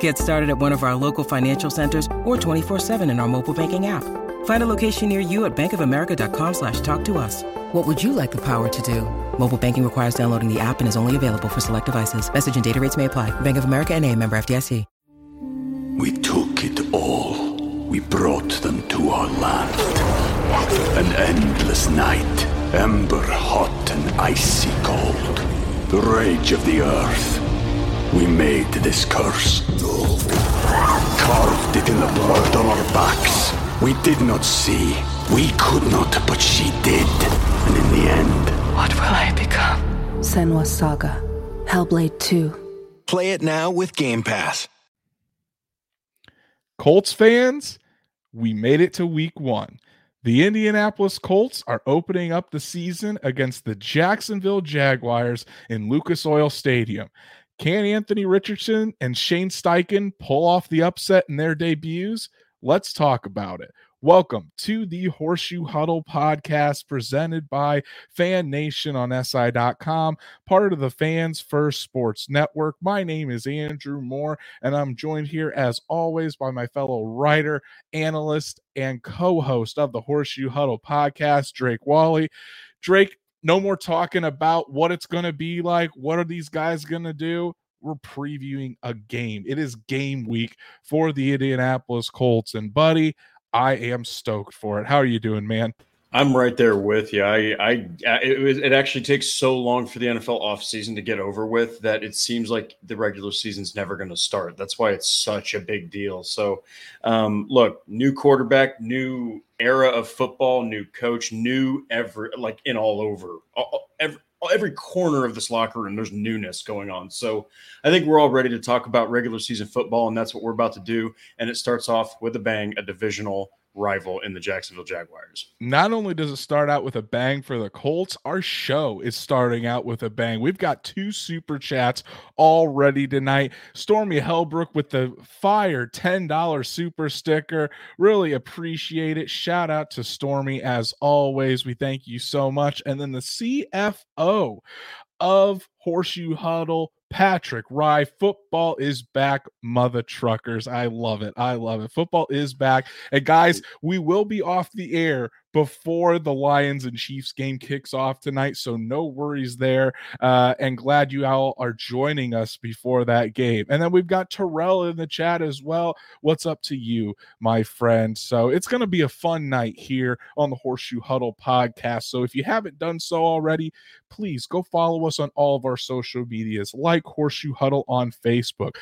Get started at one of our local financial centers or 24-7 in our mobile banking app. Find a location near you at bankofamerica.com slash talk to us. What would you like the power to do? Mobile banking requires downloading the app and is only available for select devices. Message and data rates may apply. Bank of America and a member FDIC. We took it all. We brought them to our land. An endless night, ember hot and icy cold. The rage of the earth. We made this curse. Carved it in the blood on our backs. We did not see. We could not, but she did. And in the end, What will I become? Senua's Saga. Hellblade 2. Play it now with Game Pass. Colts fans, we made it to week one. The Indianapolis Colts are opening up the season against the Jacksonville Jaguars in Lucas Oil Stadium. Can Anthony Richardson and Shane Steichen pull off the upset in their debuts? Let's talk about it. Welcome to the Horseshoe Huddle podcast presented by Fan Nation on SI.com, part of the Fans First Sports Network. My name is Andrew Moore, and I'm joined here as always by my fellow writer, analyst, and co host of the Horseshoe Huddle podcast, Drake Wally. Drake, no more talking about what it's going to be like. What are these guys going to do? We're previewing a game. It is game week for the Indianapolis Colts. And, buddy, I am stoked for it. How are you doing, man? I'm right there with you. I, I, it, was, it actually takes so long for the NFL offseason to get over with that it seems like the regular season's never going to start. That's why it's such a big deal. So, um, look, new quarterback, new era of football, new coach, new every like in all over every every corner of this locker room. There's newness going on. So I think we're all ready to talk about regular season football, and that's what we're about to do. And it starts off with a bang, a divisional rival in the Jacksonville Jaguars. Not only does it start out with a bang for the Colts, our show is starting out with a bang. We've got two super chats already tonight. Stormy Hellbrook with the fire $10 super sticker. Really appreciate it. Shout out to Stormy as always. We thank you so much. And then the CFO of Horseshoe Huddle, Patrick Rye. Football is back, mother truckers. I love it. I love it. Football is back. And guys, we will be off the air before the Lions and Chiefs game kicks off tonight. So no worries there. Uh, and glad you all are joining us before that game. And then we've got Terrell in the chat as well. What's up to you, my friend? So it's going to be a fun night here on the Horseshoe Huddle podcast. So if you haven't done so already, please go follow us on all of our social medias like Horseshoe Huddle on Facebook.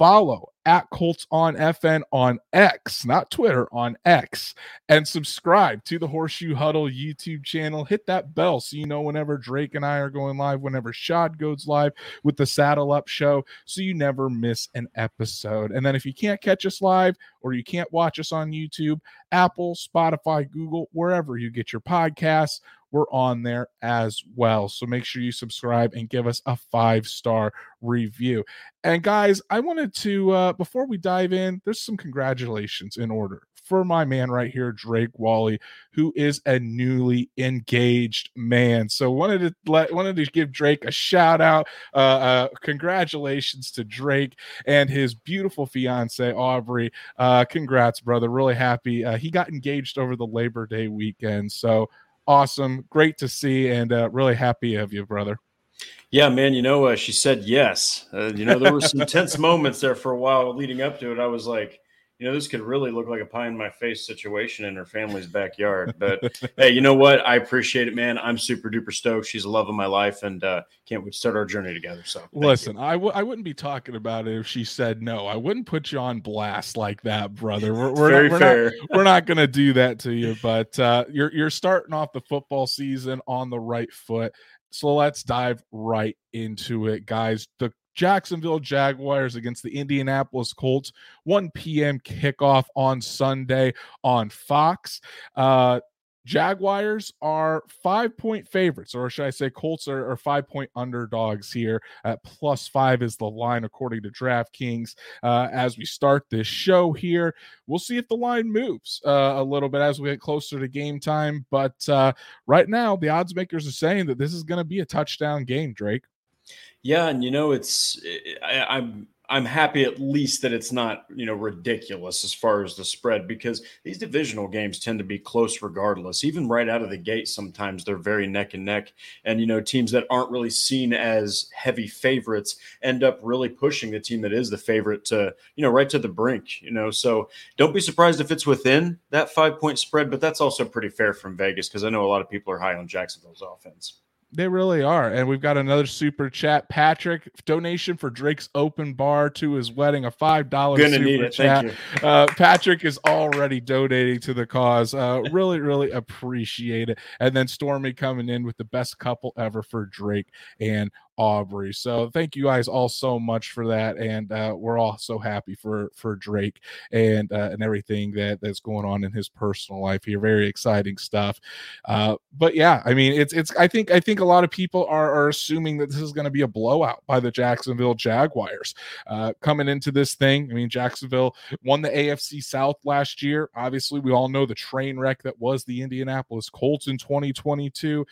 Follow at Colts on FN on X, not Twitter, on X, and subscribe to the Horseshoe Huddle YouTube channel. Hit that bell so you know whenever Drake and I are going live, whenever Shad goes live with the Saddle Up Show, so you never miss an episode. And then if you can't catch us live or you can't watch us on YouTube, Apple, Spotify, Google, wherever you get your podcasts, we're on there as well. So make sure you subscribe and give us a five star review. And guys, I wanted to, uh, before we dive in, there's some congratulations in order for my man right here, Drake Wally, who is a newly engaged man. So wanted to let wanted to give Drake a shout out. Uh, uh, congratulations to Drake and his beautiful fiance Aubrey. Uh, congrats, brother. Really happy. Uh, he got engaged over the Labor Day weekend. So awesome, great to see, and uh, really happy of you, brother. Yeah, man. You know, uh, she said yes. Uh, you know, there were some tense moments there for a while leading up to it. I was like, you know, this could really look like a pie in my face situation in her family's backyard. But hey, you know what? I appreciate it, man. I'm super duper stoked. She's a love of my life, and uh, can't wait to start our journey together. So listen, I w- I wouldn't be talking about it if she said no. I wouldn't put you on blast like that, brother. We're, we're Very not, we're fair. Not, we're not gonna do that to you. But uh, you're you're starting off the football season on the right foot. So let's dive right into it, guys. The Jacksonville Jaguars against the Indianapolis Colts, 1 p.m. kickoff on Sunday on Fox. Uh, Jaguars are five point favorites, or should I say, Colts are, are, five point underdogs here. At plus five is the line, according to DraftKings. Uh, as we start this show here, we'll see if the line moves uh, a little bit as we get closer to game time. But uh, right now, the odds makers are saying that this is going to be a touchdown game, Drake. Yeah, and you know, it's eh, eh, I, I'm I'm happy at least that it's not, you know, ridiculous as far as the spread because these divisional games tend to be close regardless. Even right out of the gate, sometimes they're very neck and neck. And, you know, teams that aren't really seen as heavy favorites end up really pushing the team that is the favorite to, you know, right to the brink, you know. So don't be surprised if it's within that five point spread, but that's also pretty fair from Vegas because I know a lot of people are high on Jacksonville's offense. They really are. And we've got another super chat. Patrick, donation for Drake's open bar to his wedding, a $5 Gonna super need it. chat. Thank Uh, Patrick is already donating to the cause. Uh, really, really appreciate it. And then Stormy coming in with the best couple ever for Drake and Aubrey. So thank you guys all so much for that, and uh, we're all so happy for for Drake and uh, and everything that that's going on in his personal life here. Very exciting stuff. Uh, but yeah, I mean, it's it's. I think I think a lot of people are are assuming that this is going to be a blowout by the Jacksonville Jaguars uh, coming into this thing. I mean, Jacksonville won the AFC South last year. Obviously, we all know the train wreck that was the Indianapolis Colts in 2022,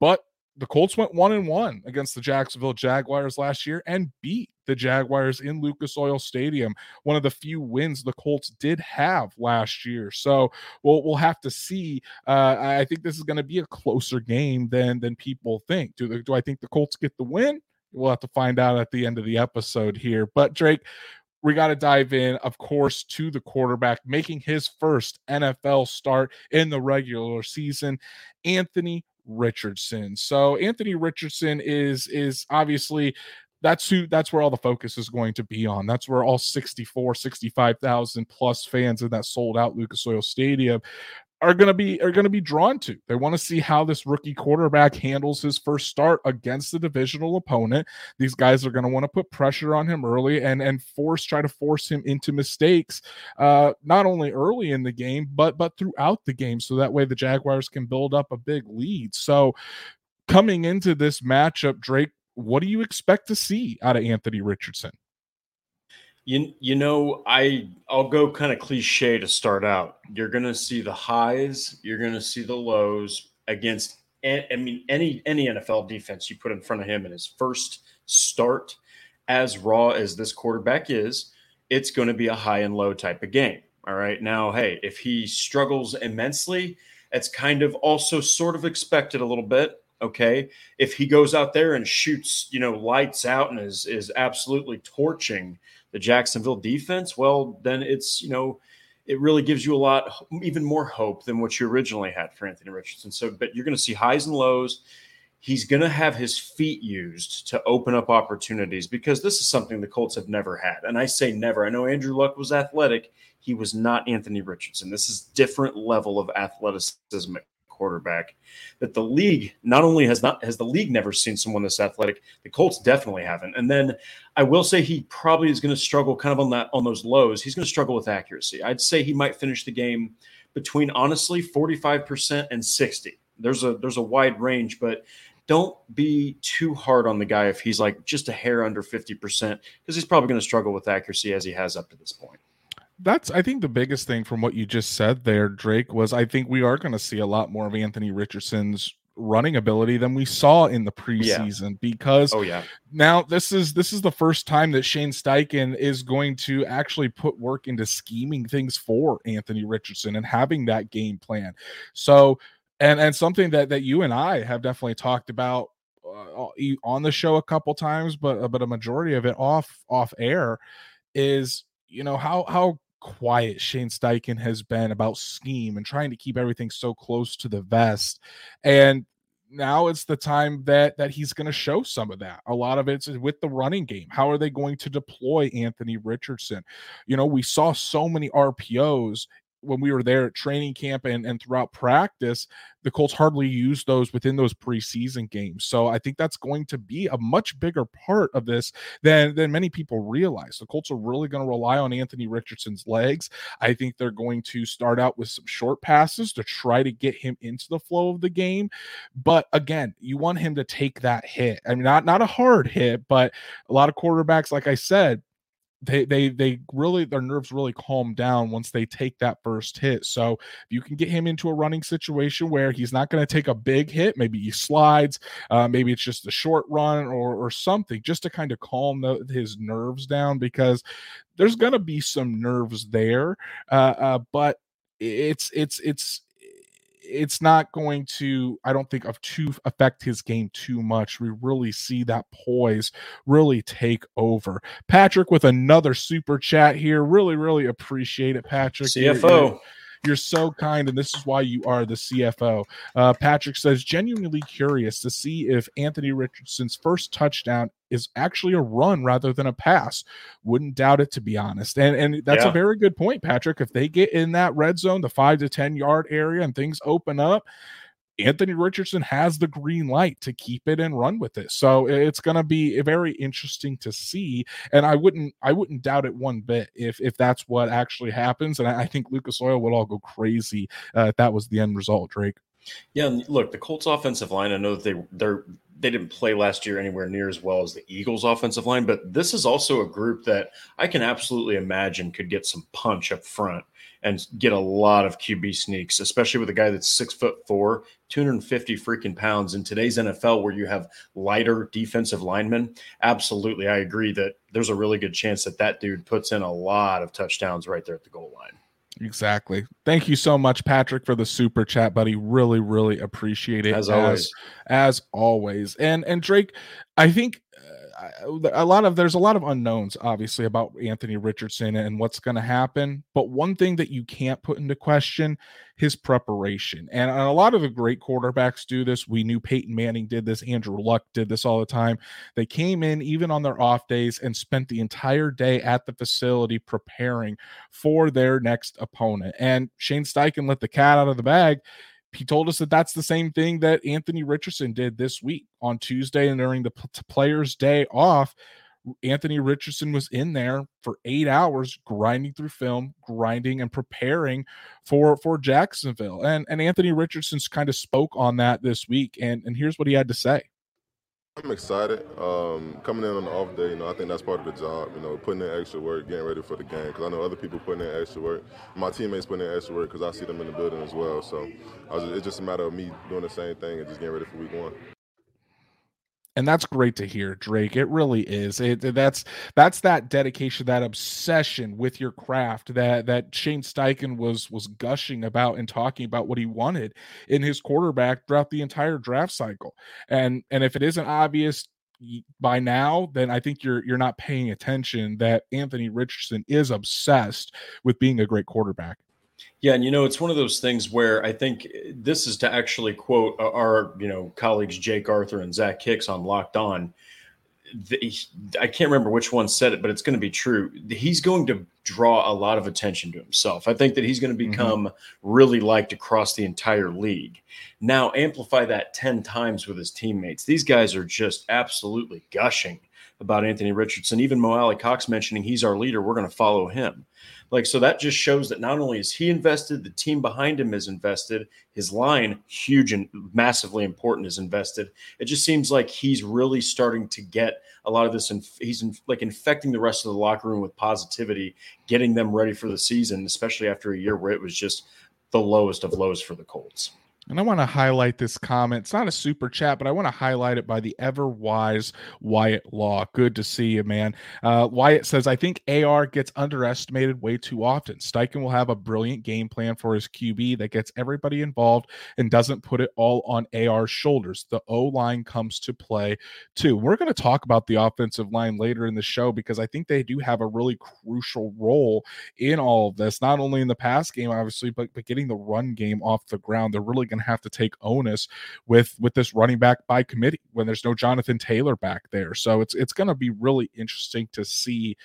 but the Colts went one and one against the Jacksonville Jaguars last year and beat the Jaguars in Lucas Oil Stadium. One of the few wins the Colts did have last year. So we'll we'll have to see. Uh, I think this is going to be a closer game than than people think. Do do I think the Colts get the win? We'll have to find out at the end of the episode here. But Drake, we got to dive in, of course, to the quarterback making his first NFL start in the regular season, Anthony Richardson. So Anthony Richardson is is obviously that's who that's where all the focus is going to be on. That's where all 64, 65,000 plus fans in that sold out Lucas Oil Stadium are going to be are going to be drawn to. They want to see how this rookie quarterback handles his first start against the divisional opponent. These guys are going to want to put pressure on him early and and force try to force him into mistakes, uh, not only early in the game but but throughout the game, so that way the Jaguars can build up a big lead. So coming into this matchup, Drake, what do you expect to see out of Anthony Richardson? You, you know, I I'll go kind of cliche to start out. You're gonna see the highs, you're gonna see the lows against. I mean, any any NFL defense you put in front of him in his first start, as raw as this quarterback is, it's going to be a high and low type of game. All right. Now, hey, if he struggles immensely, it's kind of also sort of expected a little bit. Okay. If he goes out there and shoots, you know, lights out and is is absolutely torching the Jacksonville defense, well, then it's, you know, it really gives you a lot, even more hope than what you originally had for Anthony Richardson. So, but you're going to see highs and lows. He's going to have his feet used to open up opportunities because this is something the Colts have never had. And I say never. I know Andrew Luck was athletic. He was not Anthony Richardson. This is different level of athleticism quarterback that the league not only has not has the league never seen someone this athletic the colts definitely haven't. And then i will say he probably is going to struggle kind of on that on those lows. He's going to struggle with accuracy. I'd say he might finish the game between honestly 45% and 60 there's a there's a wide range but don't be too hard on the guy if he's like just a hair under 50% because he's probably going to struggle with accuracy as he has up to this point That's I think the biggest thing from what you just said there, Drake, was I think we are going to see a lot more of Anthony Richardson's running ability than we saw in the preseason yeah. because oh yeah now this is this is the first time that Shane Steichen is going to actually put work into scheming things for Anthony Richardson and having that game plan so and and something that that you and I have definitely talked about uh, on the show a couple times but but a majority of it off off air is you know how how quiet Shane Steichen has been about scheme and trying to keep everything so close to the vest. And now it's the time that that he's going to show some of that. A lot of it's with the running game. How are they going to deploy Anthony Richardson? You know, we saw so many RPOs when we were there at training camp and, and throughout practice, the Colts hardly used those within those preseason games. So I think that's going to be a much bigger part of this than, than many people realize. The Colts are really going to rely on Anthony Richardson's legs. I think they're going to start out with some short passes to try to get him into the flow of the game. But again, you want him to take that hit. I mean, not, not a hard hit, but a lot of quarterbacks, like I said, they they they really their nerves really calm down once they take that first hit. So if you can get him into a running situation where he's not going to take a big hit, maybe he slides, uh, maybe it's just a short run or or something, just to kind of calm the, his nerves down because there's going to be some nerves there, uh, uh, but it's it's it's it's not going to, I don't think, of to affect his game too much. We really see that poise really take over. Patrick with another super chat here. Really, really appreciate it, Patrick. CFO. You're, you're, you're so kind, and this is why you are the CFO. Uh, Patrick says, genuinely curious to see if Anthony Richardson's first touchdown is actually a run rather than a pass. Wouldn't doubt it, to be honest. And and that's yeah. a very good point, Patrick. If they get in that red zone, the five to ten yard area, and things open up, Anthony Richardson has the green light to keep it and run with it. So it's going to be very interesting to see. And I wouldn't, I wouldn't doubt it one bit if if that's what actually happens. And I, I think Lucas Oil would all go crazy uh, if that was the end result. Drake. Yeah, look, the Colts offensive line. I know that they they're they didn't play last year anywhere near as well as the Eagles offensive line, but this is also a group that I can absolutely imagine could get some punch up front and get a lot of QB sneaks, especially with a guy that's six foot four, 250 freaking pounds in today's NFL where you have lighter defensive linemen. Absolutely. I agree that there's a really good chance that that dude puts in a lot of touchdowns right there at the goal line. Exactly. Thank you so much, Patrick, for the super chat, buddy. Really, really appreciate it as always. As, as always. And and Drake, I think a lot of there's a lot of unknowns obviously about Anthony Richardson and what's going to happen but one thing that you can't put into question his preparation. And a lot of the great quarterbacks do this. We knew Peyton Manning did this. Andrew Luck did this all the time. They came in even on their off days and spent the entire day at the facility preparing for their next opponent. And Shane Steichen let the cat out of the bag he told us that that's the same thing that Anthony Richardson did this week on Tuesday and during the p- players' day off. Anthony Richardson was in there for eight hours grinding through film, grinding and preparing for for Jacksonville. And and Anthony Richardson's kind of spoke on that this week. And and here's what he had to say. I'm excited. Um, coming in on the off day, you know, I think that's part of the job. You know, putting in extra work, getting ready for the game. Because I know other people putting in extra work. My teammates putting in extra work because I see them in the building as well. So it's just a matter of me doing the same thing and just getting ready for week one and that's great to hear drake. It really is. It, that's that's that dedication that obsession with your craft that that shane steichen was was gushing about and talking about what he wanted in his quarterback throughout the entire draft cycle. And and if it isn't obvious by now then i think you're you're not paying attention that anthony richardson is obsessed with being a great quarterback yeah, and you know, it's one of those things where I think this is to actually quote our, you know, colleagues Jake Arthur and Zach Hicks on Locked On. The, I can't remember which one said it, but it's going to be true. He's going to draw a lot of attention to himself. I think that he's going to mm-hmm. become mm-hmm. really liked across the entire league. Now, amplify that 10 times with his teammates. These guys are just absolutely gushing about Anthony Richardson. Even Mo Alie-Cox mentioning he's our leader, we're going to follow him. Like, so that just shows that not only is he invested, the team behind him is invested, his line, huge and massively important, is invested. It just seems like he's really starting to get a lot of this, and he's in, like infecting the rest of the locker room with positivity, getting them ready for the season, especially after a year where it was just the lowest of lows for the Colts. And I want to highlight this comment. It's not a super chat, but I want to highlight it by the ever wise Wyatt Law. Good to see you, man. Uh, Wyatt says, I think AR gets underestimated way too often. Steichen will have a brilliant game plan for his QB that gets everybody involved and doesn't put it all on AR's shoulders. The O line comes to play too. We're going to talk about the offensive line later in the show because I think they do have a really crucial role in all of this, not only in the pass game, obviously, but, but getting the run game off the ground. They're really going to have to take onus with with this running back by committee when there's no Jonathan Taylor back there. So it's it's going to be really interesting to see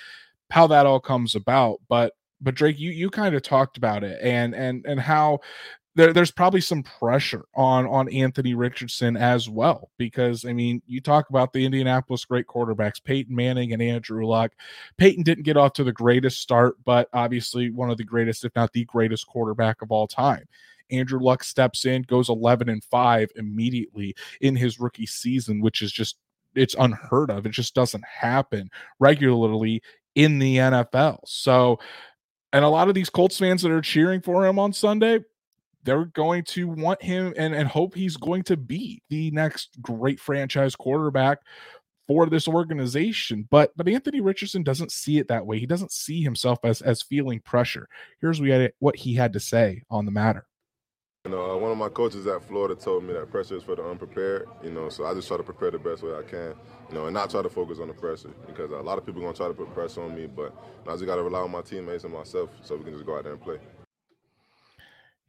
how that all comes about. But but Drake, you you kind of talked about it and and and how there, there's probably some pressure on on Anthony Richardson as well because I mean you talk about the Indianapolis great quarterbacks Peyton Manning and Andrew Luck. Peyton didn't get off to the greatest start, but obviously one of the greatest, if not the greatest, quarterback of all time. Andrew Luck steps in, goes 11 and 5 immediately in his rookie season, which is just it's unheard of. It just doesn't happen regularly in the NFL. So, and a lot of these Colts fans that are cheering for him on Sunday, they're going to want him and, and hope he's going to be the next great franchise quarterback for this organization. But but Anthony Richardson doesn't see it that way. He doesn't see himself as as feeling pressure. Here's what he had to say on the matter. You know, uh, one of my coaches at Florida told me that pressure is for the unprepared. You know, so I just try to prepare the best way I can. You know, and not try to focus on the pressure because a lot of people are gonna try to put pressure on me, but I just gotta rely on my teammates and myself so we can just go out there and play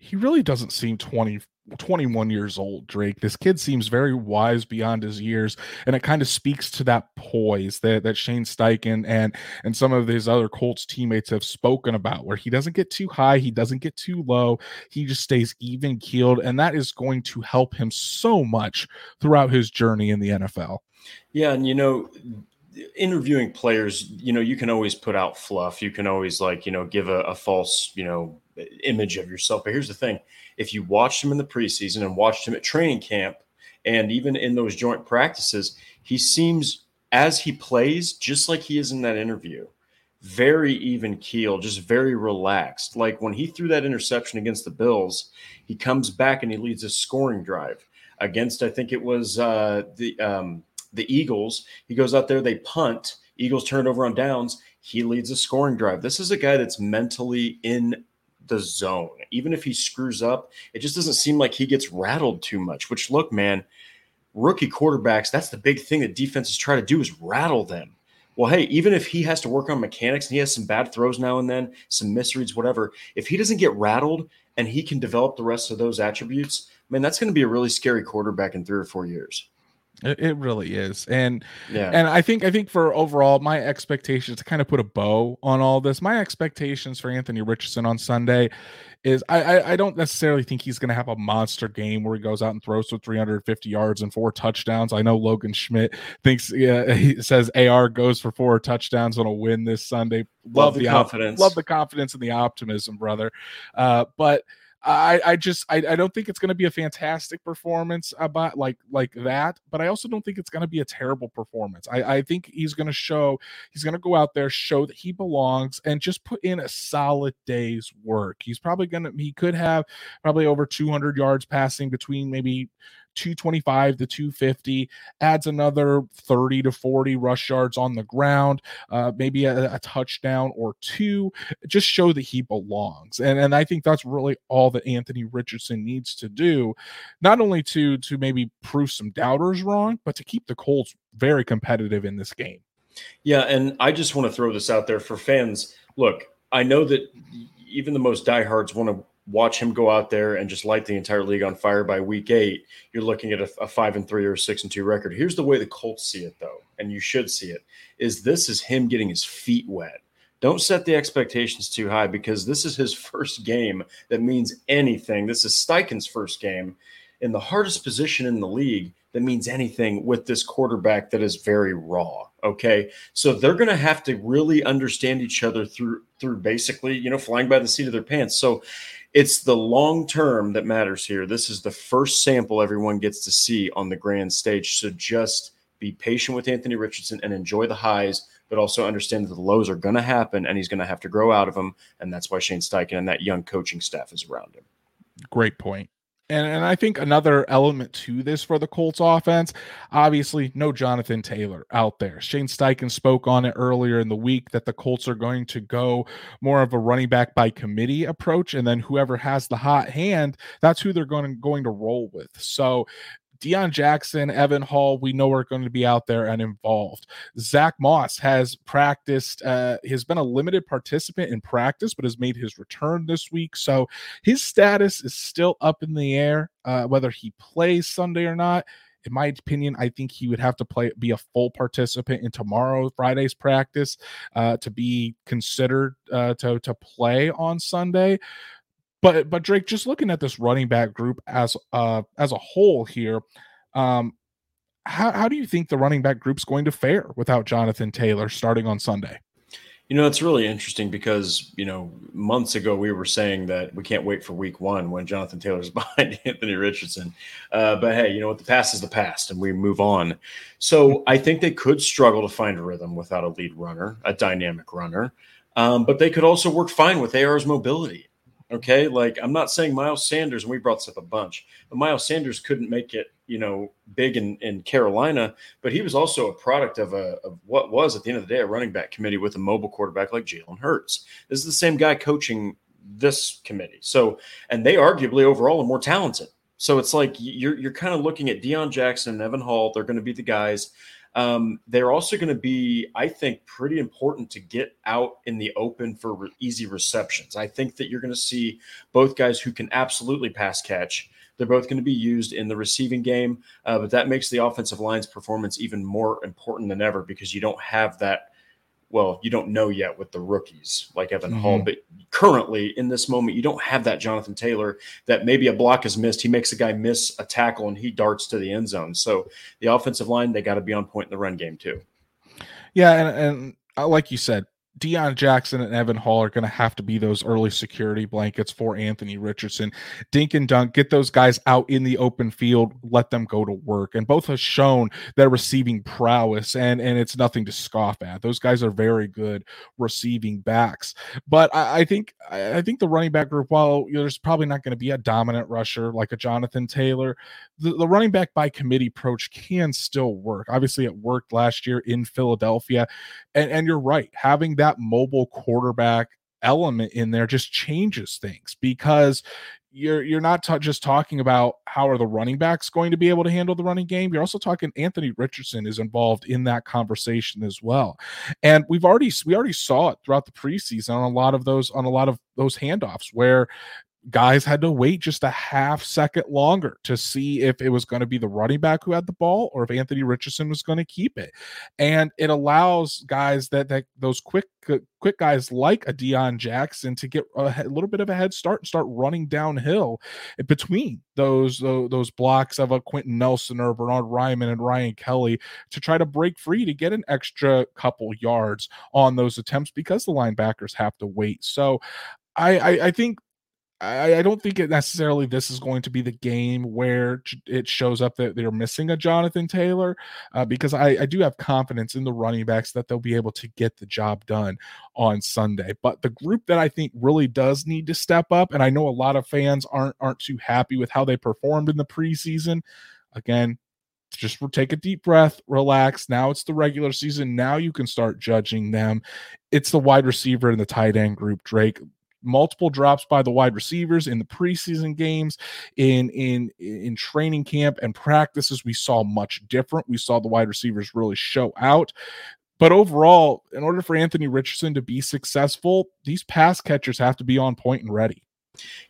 he really doesn't seem 20 21 years old drake. This kid seems very wise beyond his years and it kind of speaks to that poise that, that shane steichen and and some of his other colts teammates have spoken about where he doesn't get too high he doesn't get too low he just stays even keeled and that is going to help him so much throughout his journey in the nfl yeah and you know interviewing players you know you can always put out fluff. You can always like you know give a, a false you know image of yourself. But here's the thing if you watched him in the preseason and watched him at training camp and even in those joint practices, he seems as he plays just like he is in that interview. Very even keel, just very relaxed. Like when he threw that interception against the Bills, he comes back and he leads a scoring drive against, I think it was uh, the um, the Eagles. He goes out there, they punt. Eagles turn it over on downs. He leads a scoring drive. This is a guy that's mentally in the zone. Even if he screws up, it just doesn't seem like he gets rattled too much. Which, look, man, rookie quarterbacks, that's the big thing that defenses try to do is rattle them. Well, hey, even if he has to work on mechanics and he has some bad throws now and then, some misreads, whatever, if he doesn't get rattled and he can develop the rest of those attributes, man, that's going to be a really scary quarterback in three or four years. It, really is, and yeah, and I think I think for overall, my expectations to kind of put a bow on all this. My expectations for Anthony Richardson on Sunday is I I, I don't necessarily think he's going to have a monster game where he goes out and throws for 350 yards and four touchdowns. I know Logan Schmidt thinks yeah, he says AR goes for four touchdowns and a win this Sunday. Love, love the, the confidence, op- love the confidence and the optimism, brother. Uh, but I, I just I, I don't think it's going to be a fantastic performance uh, about like like that, but I also don't think it's going to be a terrible performance. I, I think he's going to show he's going to go out there, show that he belongs, and just put in a solid day's work. He's probably going to he could have probably over 200 yards passing between maybe 225 to 250, adds another 30 to 40 rush yards on the ground, uh, maybe a, a, touchdown or two, just show that he belongs. And, and I think that's really all that Anthony Richardson needs to do, not only to, to maybe prove some doubters wrong, but to keep the Colts very competitive in this game. Yeah. And I just want to throw this out there for fans. Look, I know that even the most diehards want to watch him go out there and just light the entire league on fire by week eight, you're looking at a, a, five and three or six and two record. Here's the way the Colts see it, though, and you should see it: is this is him getting his feet wet. Don't set the expectations too high because this is his first game that means anything. This is Steichen's first game in the hardest position in the league that means anything with this quarterback that is very raw. Okay. So they're going to have to really understand each other through, through basically, you know, flying by the seat of their pants. So it's the long term that matters here. This is the first sample everyone gets to see on the grand stage. So just be patient with Anthony Richardson and enjoy the highs, but also understand that the lows are going to happen and he's going to have to grow out of them. And that's why Shane Steichen and that young coaching staff is around him. Great point. And, and I think another element to this for the Colts offense, obviously, no Jonathan Taylor out there. Shane Steichen spoke on it earlier in the week that the Colts are going to go more of a running back by committee approach, and then whoever has the hot hand, that's who they're going going to roll with. So Deon Jackson, Evan Hull, we know are going to be out there and involved. Zach Moss has practiced, uh, has been a limited participant in practice, but has made his return this week. So his status is still up in the air, uh, whether he plays Sunday or not. In my opinion, I think he would have to play, be a full participant in tomorrow, Friday's practice, uh, to be considered uh, to to play on Sunday. But but Drake, just looking at this running back group as uh as a whole here, um, how how do you think the running back group's going to fare without Jonathan Taylor starting on Sunday? You know, it's really interesting because, you know, months ago we were saying that we can't wait for week one when Jonathan Taylor's behind Anthony Richardson. Uh, but hey, you know what? The past is the past and we move on. So I think they could struggle to find a rhythm without a lead runner, a dynamic runner. Um, but they could also work fine with AR's mobility. Okay. Like I'm not saying Miles Sanders, and we brought this up a bunch, but Miles Sanders couldn't make it, you know, big in, in Carolina, but he was also a product of a of what was at the end of the day a running back committee with a mobile quarterback like Jalen Hurts. This is the same guy coaching this committee. So, and they arguably overall are more talented. So it's like you're you're kind of looking at Deon Jackson and Evan Hull. They're going to be the guys um, they're also going to be, I think, pretty important to get out in the open for re- easy receptions. I think that you're going to see both guys who can absolutely pass catch. They're both going to be used in the receiving game, uh, but that makes the offensive line's performance even more important than ever because you don't have that well, you don't know yet with the rookies like Evan mm-hmm. Hull, but currently in this moment, you don't have that Jonathan Taylor that maybe a block is missed. He makes a guy miss a tackle and he darts to the end zone. So the offensive line, they got to be on point in the run game too. Yeah. And, and uh, like you said, Deon Jackson and Evan Hull are going to have to be those early security blankets for Anthony Richardson. Dink and dunk, get those guys out in the open field, let them go to work. And both have shown their receiving prowess, and, and it's nothing to scoff at. Those guys are very good receiving backs. But I, I think I think the running back group, while you know, there's probably not going to be a dominant rusher like a Jonathan Taylor, the, the running back by committee approach can still work. Obviously, it worked last year in Philadelphia. And, and you're right, having that mobile quarterback element in there just changes things because you're you're not t- just talking about how are the running backs going to be able to handle the running game you're also talking Anthony Richardson is involved in that conversation as well and we've already we already saw it throughout the preseason on a lot of those on a lot of those handoffs where guys had to wait just a half second longer to see if it was going to be the running back who had the ball or if Anthony Richardson was going to keep it. And it allows guys that that those quick quick guys like a Deon Jackson to get a, a little bit of a head start and start running downhill between those those, blocks of a Quenton Nelson or Bernard Raimann and Ryan Kelly to try to break free to get an extra couple yards on those attempts because the linebackers have to wait. So I, I, I think I, I, don't think it necessarily this is going to be the game where it shows up that they're missing a Jonathan Taylor, uh, because I, I, do have confidence in the running backs that they'll be able to get the job done on Sunday. But the group that I think really does need to step up, and I know a lot of fans aren't aren't too happy with how they performed in the preseason. Again, just take a deep breath, relax. Now it's the regular season. Now you can start judging them. It's the wide receiver and the tight end group, Drake multiple drops by the wide receivers in the preseason games in in in training camp and practices we saw much different. We saw the wide receivers really show out. But overall in order for Anthony Richardson to be successful these pass catchers have to be on point and ready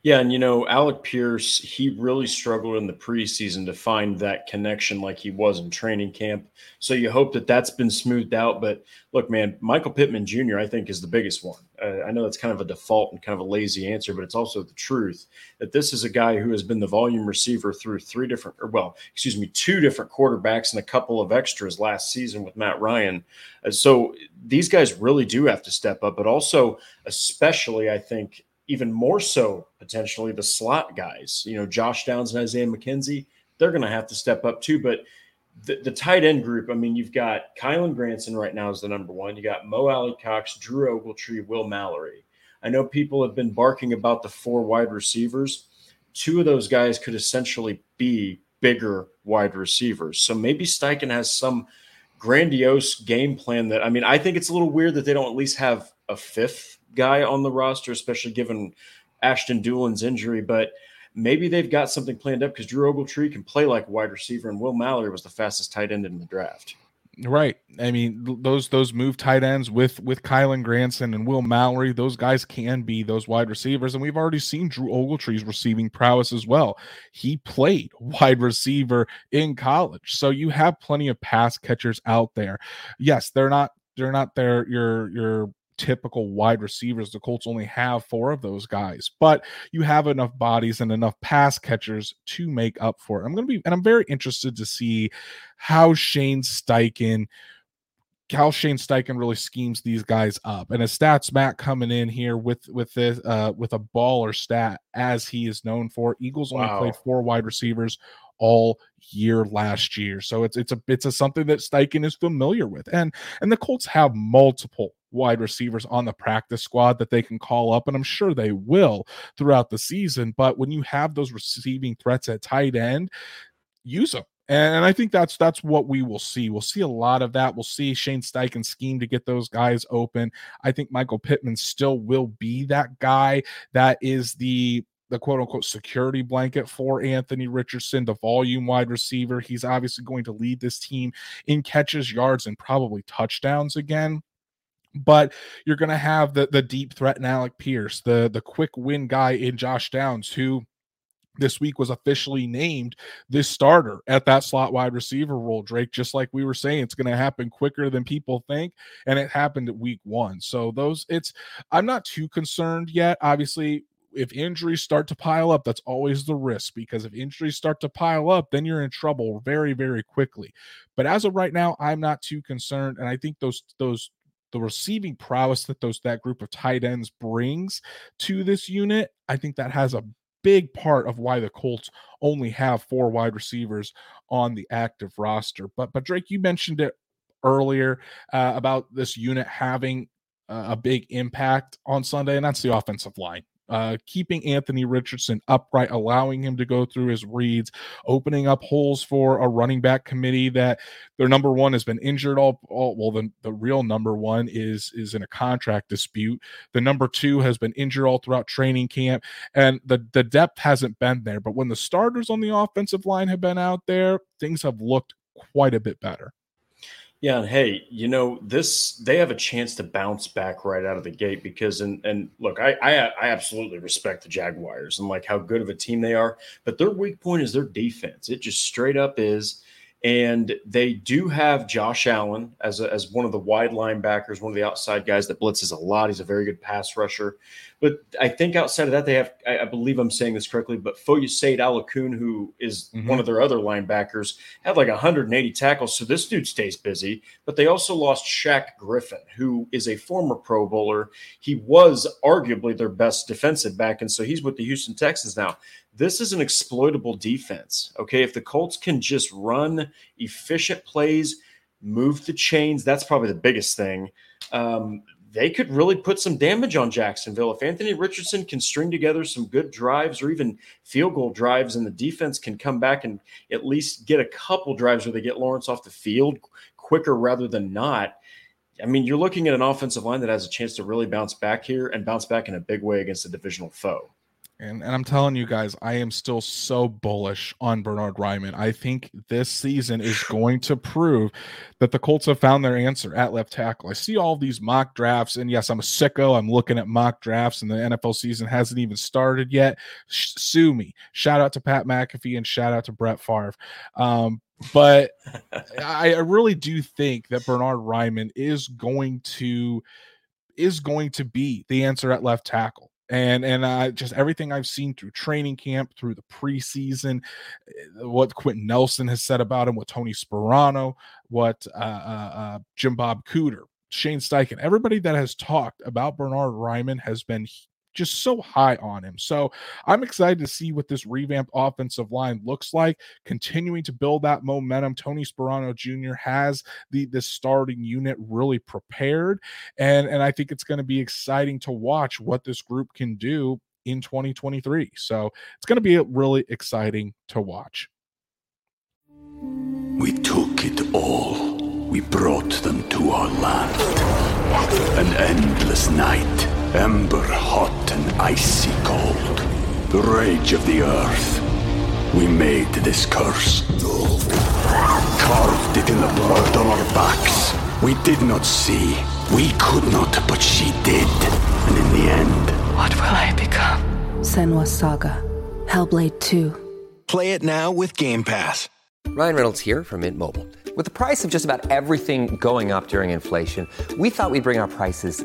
Yeah, and you know, Alec Pierce, he really struggled in the preseason to find that connection like he was in training camp. So you hope that that's been smoothed out. But look, man, Michael Pittman Jr., I think, is the biggest one. Uh, I know that's kind of a default and kind of a lazy answer, but it's also the truth that this is a guy who has been the volume receiver through three different, or well, excuse me, two different quarterbacks and a couple of extras last season with Matt Ryan. Uh, so these guys really do have to step up, but also, especially, I think, even more so potentially the slot guys. You know, Josh Downs and Isaiah McKenzie, they're going to have to step up too. But the, the tight end group, I mean, you've got Kylen Granson right now is the number one. You got Mo Alie-Cox, Drew Ogletree, Will Mallory. I know people have been barking about the four wide receivers. Two of those guys could essentially be bigger wide receivers. So maybe Steichen has some grandiose game plan that I mean, I think it's a little weird that they don't at least have a fifth guy on the roster, especially given Ashton Dulin's injury. But maybe they've got something planned up because Drew Ogletree can play like wide receiver, and Will Mallory was the fastest tight end in the draft. Right. I mean, those those move tight ends with with Kylen Granson and Will Mallory, those guys can be those wide receivers, and we've already seen Drew Ogletree's receiving prowess as well. He played wide receiver in college, so you have plenty of pass catchers out there. Yes, they're not they're not there. Your your typical wide receivers. The Colts only have four of those guys, but you have enough bodies and enough pass catchers to make up for it. I'm going to be, and I'm very interested to see how Shane Steichen Cal Shane Steichen really schemes these guys up. And his stats Matt coming in here with with this uh with a baller stat as he is known for. Eagles only wow. played four wide receivers all year last year. So it's it's a it's a something that Steichen is familiar with. And and the Colts have multiple wide receivers on the practice squad that they can call up, and I'm sure they will throughout the season. But when you have those receiving threats at tight end, use them. And I think that's that's what we will see. We'll see a lot of that. We'll see Shane Steichen scheme to get those guys open. I think Michael Pittman still will be that guy that is the the quote unquote security blanket for Anthony Richardson, the volume wide receiver. He's obviously going to lead this team in catches, yards, and probably touchdowns again but you're going to have the the deep threat in Alec Pierce, the the quick win guy in Josh Downs, who this week was officially named this starter at that slot wide receiver role. Drake, just like we were saying, it's going to happen quicker than people think, and it happened at week one. So those, it's I'm not too concerned yet. Obviously, if injuries start to pile up, that's always the risk because if injuries start to pile up, then you're in trouble very, very quickly. But as of right now, I'm not too concerned, and I think those those the receiving prowess that those that group of tight ends brings to this unit, I think that has a big part of why the Colts only have four wide receivers on the active roster. But but Drake, you mentioned it earlier uh, about this unit having a big impact on Sunday, and that's the offensive line uh, keeping Anthony Richardson upright, allowing him to go through his reads, opening up holes for a running back committee that their number one has been injured all, all well the, the real number one is is in a contract dispute. The number two has been injured all throughout training camp and the the depth hasn't been there. But when the starters on the offensive line have been out there things have looked quite a bit better yeah, and hey, you know this they have a chance to bounce back right out of the gate because and and look, I I, I absolutely respect the Jaguars and like how good of a team they are, but their weak point is their defense. It just straight up is. And they do have Josh Allen as, a, as one of the wide linebackers, one of the outside guys that blitzes a lot. He's a very good pass rusher. But I think outside of that, they have, I, I believe I'm saying this correctly, but Foyesade Oluokun, who is mm-hmm. one of their other linebackers, had like 180 tackles. So this dude stays busy. But they also lost Shaq Griffin, who is a former Pro Bowler. He was arguably their best defensive back. And so he's with the Houston Texans now. This is an exploitable defense. Okay. If the Colts can just run efficient plays, move the chains, that's probably the biggest thing. Um, they could really put some damage on Jacksonville. If Anthony Richardson can string together some good drives or even field goal drives, and the defense can come back and at least get a couple drives where they get Lawrence off the field quicker rather than not. I mean, you're looking at an offensive line that has a chance to really bounce back here and bounce back in a big way against a divisional foe. And, and I'm telling you guys, I am still so bullish on Bernard Raimann. I think this season is going to prove that the Colts have found their answer at left tackle. I see all these mock drafts, and yes, I'm a sicko. I'm looking at mock drafts, and the NFL season hasn't even started yet. Sh- sue me. Shout out to Pat McAfee and shout out to Brett Favre. Um, but I, I really do think that Bernard Raimann is going to is going to be the answer at left tackle and and uh, just everything I've seen through training camp, through the preseason, eh, what Quenton Nelson has said about him, what Tony Sparano, what uh, uh, uh, Jim Bob Cooter, Shane Steichen, everybody that has talked about Bernard Raimann has been just so high on him. So I'm excited to see what this revamped offensive line looks like, continuing to build that momentum. Tony Sparano Jr. has the the starting unit really prepared, and and I think it's going to be exciting to watch what this group can do in 2023. So it's going to be really exciting to watch. We took it all. We brought them to our land. An endless night Ember hot and icy cold. The rage of the earth. We made this curse. Carved it in the blood on our backs. We did not see. We could not, but she did. And in the end. What will I become? Senua's Saga. Hellblade 2. Play it now with Game Pass. Ryan Reynolds here from Mint Mobile. With the price of just about everything going up during inflation, we thought we'd bring our prices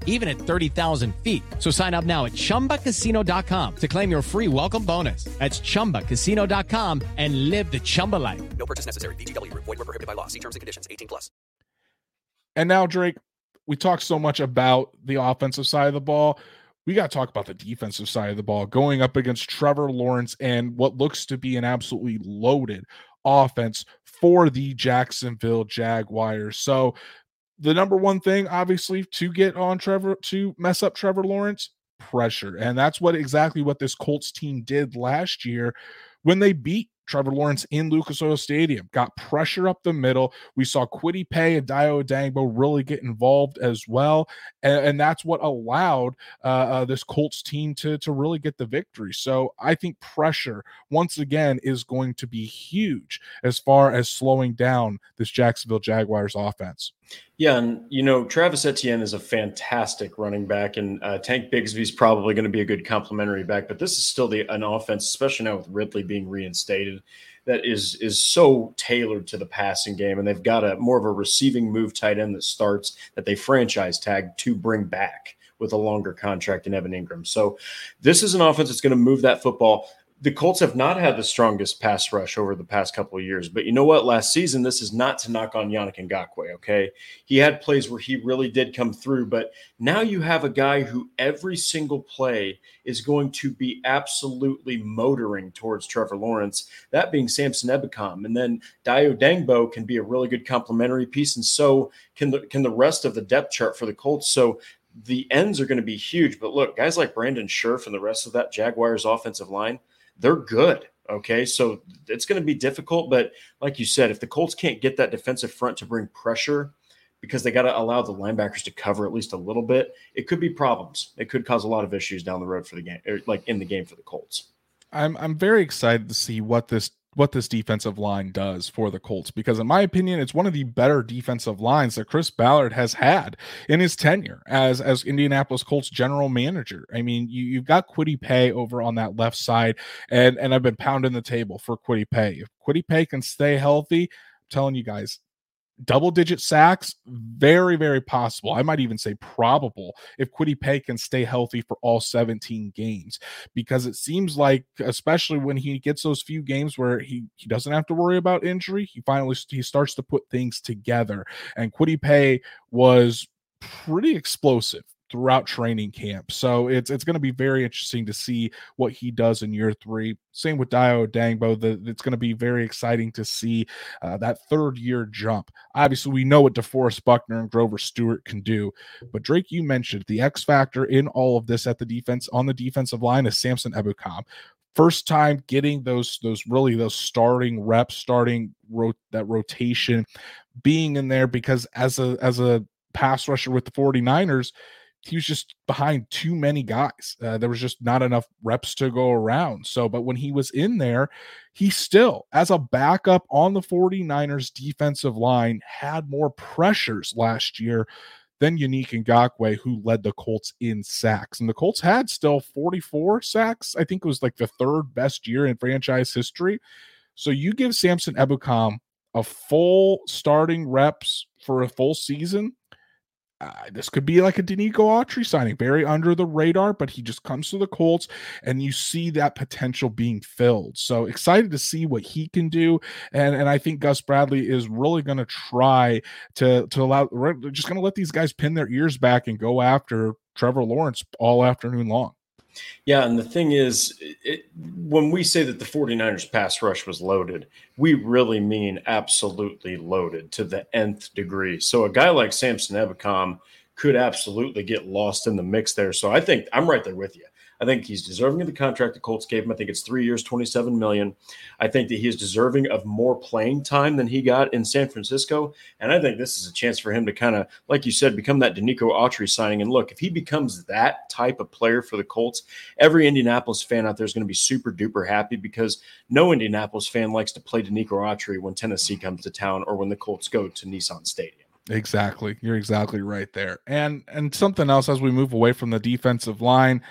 even at 30,000 feet. So sign up now at chumbacasino.com to claim your free welcome bonus. That's chumbacasino.com and live the Chumba life. No purchase necessary. VGW, void, were prohibited by law. See terms and conditions 18 plus. And now, Drake, we talk so much about the offensive side of the ball. We got to talk about the defensive side of the ball going up against Trevor Lawrence and what looks to be an absolutely loaded offense for the Jacksonville Jaguars. So, the number one thing, obviously, to get on Trevor, to mess up Trevor Lawrence, pressure. And that's what exactly what this Colts team did last year when they beat Trevor Lawrence in Lucas Oil Stadium. Got pressure up the middle. We saw Kwity Paye and Dayo Odeyingbo really get involved as well. And, and that's what allowed uh, uh, this Colts team to, to really get the victory. So I think pressure, once again, is going to be huge as far as slowing down this Jacksonville Jaguars offense. Yeah, and you know Travis Etienne is a fantastic running back, and uh, Tank Bigsby's probably going to be a good complementary back. But this is still the an offense, especially now with Ridley being reinstated, that is is so tailored to the passing game, and they've got a more of a receiving move tight end that starts that they franchise tag to bring back with a longer contract in Evan Engram. So this is an offense that's going to move that football the Colts have not had the strongest pass rush over the past couple of years. But you know what? Last season, this is not to knock on Yannick Ngakoue, okay? He had plays where he really did come through, but now you have a guy who every single play is going to be absolutely motoring towards Trevor Lawrence, that being Samson Ebukam. And then Dayo Odeyingbo can be a really good complementary piece, and so can the, can the rest of the depth chart for the Colts. So the ends are going to be huge. But look, guys like Brandon Scherff and the rest of that Jaguars offensive line – they're good. Okay. So it's going to be difficult. But like you said, if the Colts can't get that defensive front to bring pressure because they got to allow the linebackers to cover at least a little bit, it could be problems. It could cause a lot of issues down the road for the game, or like in the game for the Colts. I'm I'm very excited to see what this what this defensive line does for the Colts because, in my opinion, it's one of the better defensive lines that Chris Ballard has had in his tenure as as Indianapolis Colts general manager. I mean, you, you've got Kwity Paye over on that left side, and and I've been pounding the table for Kwity Paye. If Kwity Paye can stay healthy, I'm telling you guys, double digit sacks, very, very possible. I might even say probable if Kwity Paye can stay healthy for all 17 games, because it seems like, especially when he gets those few games where he, he doesn't have to worry about injury, he finally he starts to put things together. And Kwity Paye was pretty explosive throughout training camp. So it's it's going to be very interesting to see what he does in year three. Same with Dayo Odeyingbo. The, it's going to be very exciting to see uh, that third year jump. Obviously, we know what DeForest Buckner and Grover Stewart can do, but Drake, you mentioned the X factor in all of this at the defense on the defensive line is Samson Ebukam first time getting those those really those starting reps starting ro- that rotation being in there because as a as a pass rusher with the 49ers he was just behind too many guys. Uh, there was just not enough reps to go around. So, but when he was in there, he still, as a backup on the 49ers defensive line, had more pressures last year than Yannick Ngakoue, who led the Colts in sacks. And the Colts had still 44 sacks. I think it was like the third best year in franchise history. So you give Samson Ebukam a full starting reps for a full season uh, this could be like a Denico Autry signing, very under the radar, but he just comes to the Colts and you see that potential being filled. So excited to see what he can do. And, and I think Gus Bradley is really going to try to, to allow, just going to let these guys pin their ears back and go after Trevor Lawrence all afternoon long. Yeah, and the thing is, it, when we say that the 49ers pass rush was loaded, we really mean absolutely loaded to the nth degree. So a guy like Samson Ebukam could absolutely get lost in the mix there. So I think I'm right there with you. I think he's deserving of the contract the Colts gave him. I think it's three years, 27 million. I think that he is deserving of more playing time than he got in San Francisco. And I think this is a chance for him to kind of, like you said, become that Denico Autry signing. And look, if he becomes that type of player for the Colts, every Indianapolis fan out there is going to be super duper happy because no Indianapolis fan likes to play Denico Autry when Tennessee comes to town or when the Colts go to Nissan Stadium. Exactly. You're exactly right there. And and something else as we move away from the defensive line,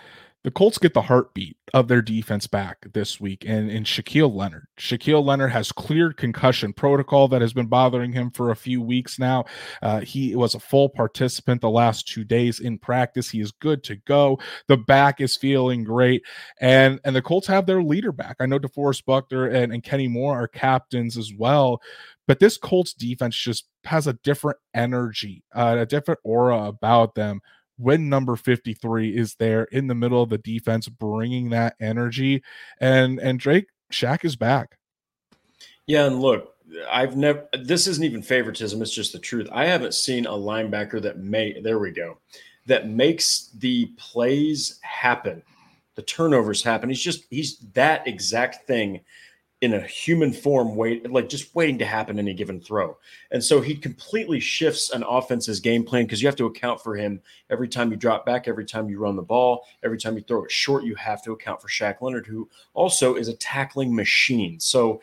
the Colts get the heartbeat of their defense back this week and in Shaquille Leonard. Shaquille Leonard has cleared concussion protocol that has been bothering him for a few weeks now. Uh, he was a full participant the last two days in practice. He is good to go. The back is feeling great. And and the Colts have their leader back. I know DeForest Buckner and, and Kenny Moore are captains as well. But this Colts defense just has a different energy, uh, a different aura about them when number 53 is there in the middle of the defense bringing that energy and and Drake Shaq is back. Yeah, and look, I've never this isn't even favoritism, it's just the truth. I haven't seen a linebacker that may there we go. That makes the plays happen. The turnovers happen. He's just he's that exact thing in a human form, wait like just waiting to happen any given throw. And so he completely shifts an offense's game plan because you have to account for him every time you drop back, every time you run the ball, every time you throw it short. You have to account for Shaq Leonard, who also is a tackling machine. So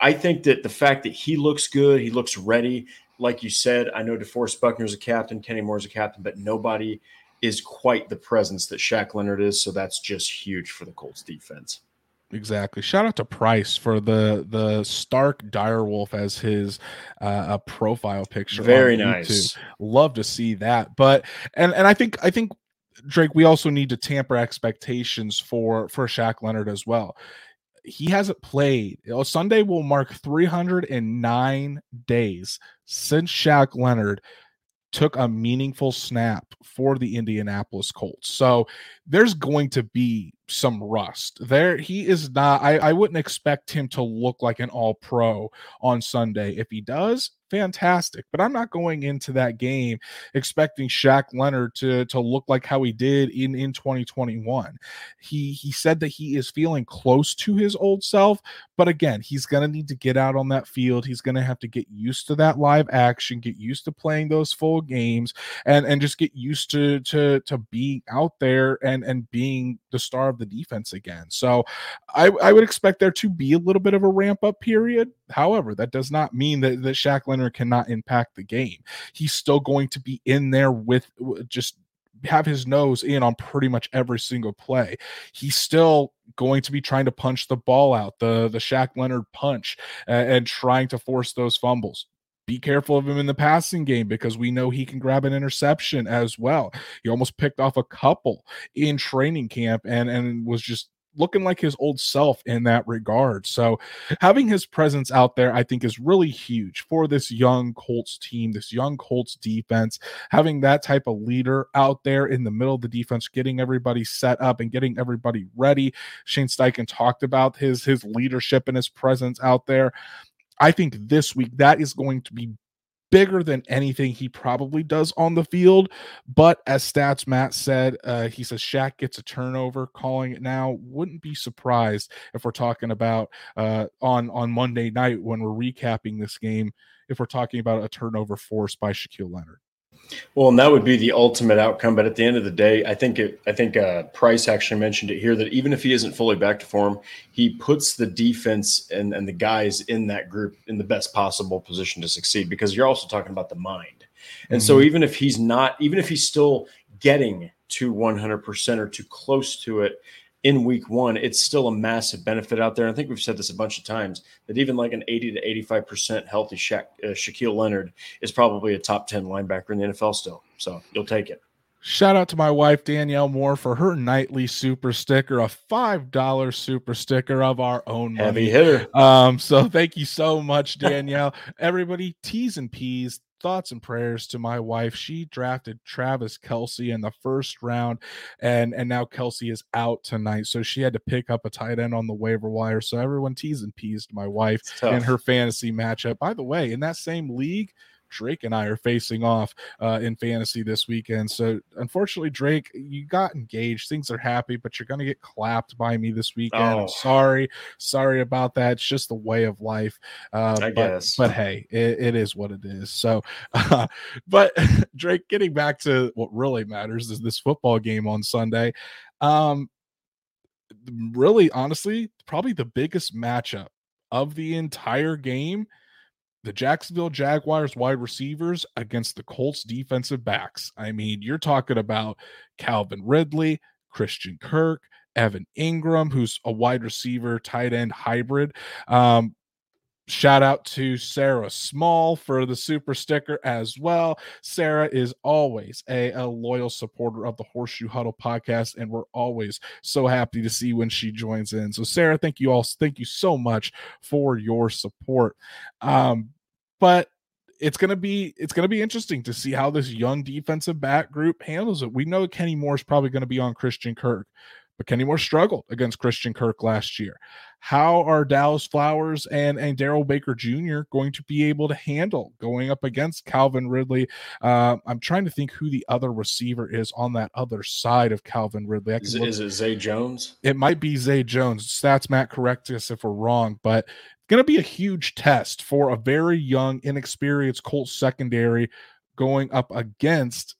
I think that the fact that he looks good, he looks ready. Like you said, I know DeForest Buckner's a captain, Kenny Moore's a captain, but nobody is quite the presence that Shaq Leonard is. So that's just huge for the Colts defense. Exactly. Shout out to Price for the the Stark Direwolf as his uh, a profile picture. Very nice. Love to see that. But and and I think I think Drake, we also need to tamper expectations for for Shaq Leonard as well. He hasn't played. Sunday will mark 309 days since Shaq Leonard took a meaningful snap for the Indianapolis Colts. So there's going to be some rust there. He is not, I, I wouldn't expect him to look like an all pro on Sunday. If he does, fantastic. But I'm not going into that game expecting Shaq Leonard to to look like how he did in in 2021. He he said that he is feeling close to his old self, but again, he's going to need to get out on that field. He's going to have to get used to that live action, get used to playing those full games, and and just get used to to to being out there and and being the star of the defense again. So I, I would expect there to be a little bit of a ramp up period. However, that does not mean that, that Shaq Leonard cannot impact the game. He's still going to be in there with just have his nose in on pretty much every single play. He's still going to be trying to punch the ball out, the the Shaq Leonard punch, uh, and trying to force those fumbles. Be careful of him in the passing game because we know he can grab an interception as well. He almost picked off a couple in training camp and and was just looking like his old self in that regard. So having his presence out there, I think, is really huge for this young Colts team, this young Colts defense. Having that type of leader out there in the middle of the defense, getting everybody set up and getting everybody ready. Shane Steichen talked about his his leadership and his presence out there. I think this week that is going to be bigger than anything he probably does on the field. But as Stats Matt said, uh, he says Shaq gets a turnover, calling it now. Wouldn't be surprised if we're talking about uh, on on Monday night when we're recapping this game if we're talking about a turnover forced by Shaquille Leonard. Well, and that would be the ultimate outcome. But at the end of the day, I think it. I think uh, Price actually mentioned it here that even if he isn't fully back to form, he puts the defense and and the guys in that group in the best possible position to succeed. Because you're also talking about the mind, and mm-hmm. so even if he's not, even if he's still getting to 100% or too close to it in week one, it's still a massive benefit out there. And I think we've said this a bunch of times that even like an 80 to 85% healthy Sha- uh, Shaquille Leonard is probably a top 10 linebacker in the NFL still. So you'll take it. Shout out to my wife, Danielle Moore, for her nightly super sticker, a $5 super sticker of our own money. Heavy hitter. Um, so thank you so much, Danielle. Everybody, T's and P's thoughts and prayers to my wife. She drafted Travis Kelce in the first round, and and now Kelsey is out tonight, so she had to pick up a tight end on the waiver wire. So everyone teased and peased my wife in her fantasy matchup. By the way, in that same league. Drake and I are facing off uh, in fantasy this weekend. So unfortunately, Drake, you got engaged. Things are happy, but you're going to get clapped by me this weekend. Oh. I'm sorry, sorry about that. It's just the way of life. Uh, I but, guess, but hey, it, it is what it is. So, uh, but Drake, getting back to what really matters is this football game on Sunday. Um, really, honestly, probably the biggest matchup of the entire game the Jacksonville Jaguars wide receivers against the Colts defensive backs. I mean, you're talking about Calvin Ridley, Christian Kirk, Evan Engram, who's a wide receiver, tight end hybrid. Um, Shout out to Sarah Small for the super sticker as well. Sarah is always a, a, loyal supporter of the Horseshoe Huddle podcast, and we're always so happy to see when she joins in. So, Sarah, thank you all. Thank you so much for your support. Um, but it's gonna be it's gonna be interesting to see how this young defensive back group handles it. We know Kenny Moore is probably going to be on Christian Kirk, but Kenny Moore struggled against Christian Kirk last year. How are Dallis Flowers and and Darrell Baker Jr. going to be able to handle going up against Calvin Ridley? Uh, I'm trying to think who the other receiver is on that other side of Calvin Ridley. Is, is, it Zay Jones? It might be Zay Jones. Stats Matt correct us if we're wrong, but it's going to be a huge test for a very young, inexperienced Colts secondary going up against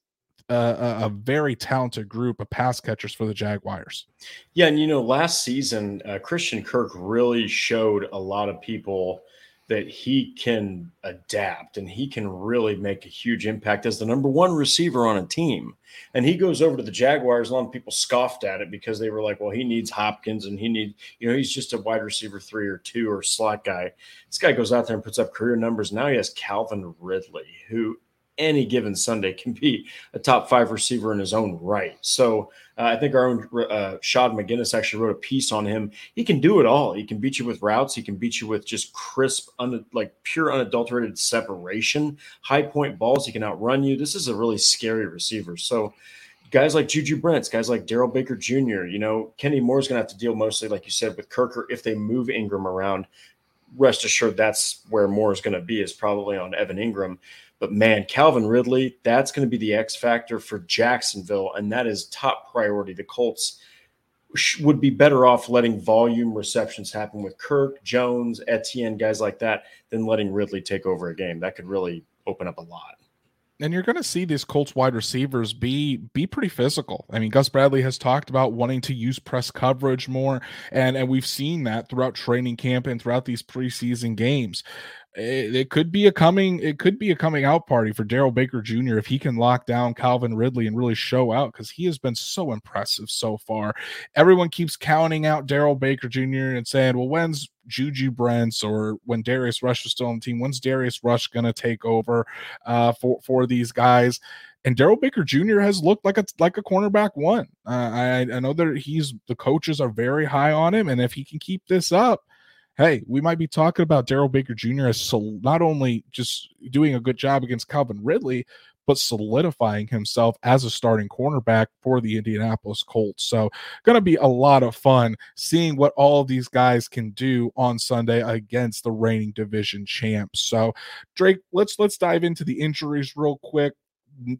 a, a, very talented group of pass catchers for the Jaguars. Yeah, and you know, last season, uh, Christian Kirk really showed a lot of people that he can adapt and he can really make a huge impact as the number one receiver on a team. And he goes over to the Jaguars. A lot of people scoffed at it because they were like, well, he needs Hopkins and he needs, you know, he's just a wide receiver three or two or slot guy. This guy goes out there and puts up career numbers. Now he has Calvin Ridley, who any given Sunday can be a top five receiver in his own right. So uh, I think our own uh, Shad McGinnis actually wrote a piece on him. He can do it all. He can beat you with routes. He can beat you with just crisp, un- like pure unadulterated separation, high point balls. He can outrun you. This is a really scary receiver. So guys like Juju Brents, guys like Darrell Baker Jr., you know, Kenny Moore's going to have to deal mostly, like you said, with Kirker if they move Engram around rest assured that's where Moore is going to be is probably on Evan Engram. But man, Calvin Ridley, that's going to be the X factor for Jacksonville, and that is top priority. The Colts would be better off letting volume receptions happen with Kirk, Jones, Etienne, guys like that, than letting Ridley take over a game. That could really open up a lot and you're going to see these Colts wide receivers be be pretty physical. I mean, Gus Bradley has talked about wanting to use press coverage more, and and we've seen that throughout training camp and throughout these preseason games it, it, could be a coming it could be a coming out party for Darrell Baker Jr. if he can lock down Calvin Ridley and really show out because he has been so impressive so far. Everyone keeps counting out Darrell Baker Jr. and saying, "Well, when's Juju Brents or when Darius Rush is still on the team? When's Darius Rush gonna take over uh, for for these guys?" and Darrell Baker Jr. has looked like a like a cornerback one. Uh, I, I know that he's the coaches are very high on him, and if he can keep this up, hey, we might be talking about Darrell Baker Jr. as sol- not only just doing a good job against Calvin Ridley, but solidifying himself as a starting cornerback for the Indianapolis Colts. So, going to be a lot of fun seeing what all of these guys can do on Sunday against the reigning division champs. So, Drake, let's let's dive into the injuries real quick